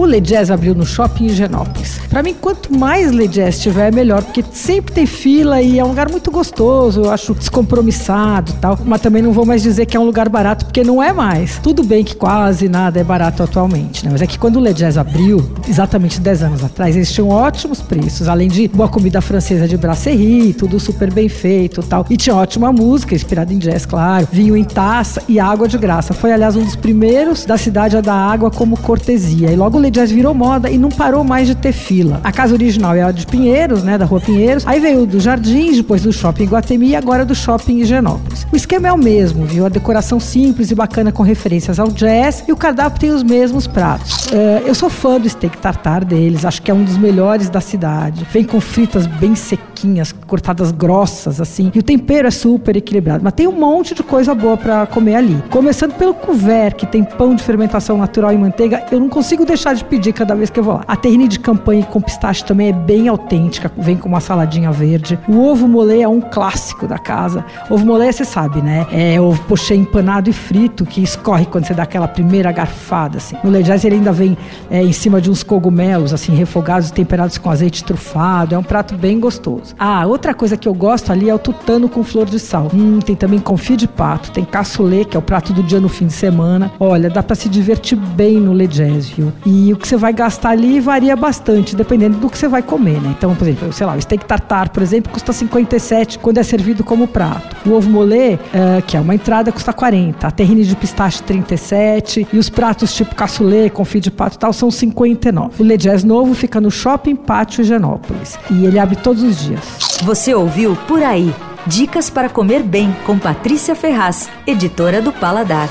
O Le Jazz abriu no shopping Higienópolis. Para mim, quanto mais Le Jazz tiver, melhor, porque sempre tem fila e é um lugar muito gostoso, eu acho descompromissado tal. Mas também não vou mais dizer que é um lugar barato, porque não é mais. Tudo bem que quase nada é barato atualmente, né? Mas é que quando o Le Jazz abriu, exatamente 10 anos atrás, eles tinham ótimos preços, além de boa comida francesa de brasserie, tudo super bem feito tal. E tinha ótima música, inspirada em jazz, claro, vinho em taça e água de graça. Foi, aliás, um dos primeiros da cidade a dar água como cortesia. E logo o Le Jazz virou moda e não parou mais de ter fila. A casa original era de Pinheiros, né, da Rua Pinheiros. Aí veio do Jardins, depois do Shopping Guatemi e agora do Shopping Higienópolis. O esquema é o mesmo, viu? A decoração simples e bacana com referências ao jazz e o cardápio tem os mesmos pratos. Uh, eu sou fã do steak tartar deles, acho que é um dos melhores da cidade. Vem com fritas bem sequinhas, cortadas grossas, assim. E o tempero é super equilibrado. Mas tem um monte de coisa boa para comer ali. Começando pelo couvert, que tem pão de fermentação natural e manteiga, eu não consigo deixar de pedir cada vez que eu vou lá. A terrine de campanha com pistache também é bem autêntica, vem com uma saladinha verde. O ovo molê é um clássico da casa. Ovo molê, você sabe, né? É ovo pochê empanado e frito que escorre quando você dá aquela primeira garfada, assim. No Lejás ele ainda vem é, em cima de uns cogumelos, assim, refogados temperados com azeite trufado. É um prato bem gostoso. Ah, outra coisa que eu gosto ali é o tutano com flor de sal. Hum, tem também confit de pato, tem cassoulet, que é o prato do dia no fim de semana. Olha, dá para se divertir bem no Le Jazz, viu? E o que você vai gastar ali varia bastante, dependendo do que você vai comer, né? Então, por exemplo, sei lá, o steak tartar, por exemplo, custa 57 quando é servido como prato. O ovo molê, uh, que é uma entrada, custa 40. A terrine de pistache, 37. E os pratos tipo cassoulet, confit de pato e tal, são 59. O Le Jazz novo fica no Shopping Pátio Genópolis. E ele abre todos os dias. Você ouviu Por Aí. Dicas para comer bem com Patrícia Ferraz, editora do Paladar.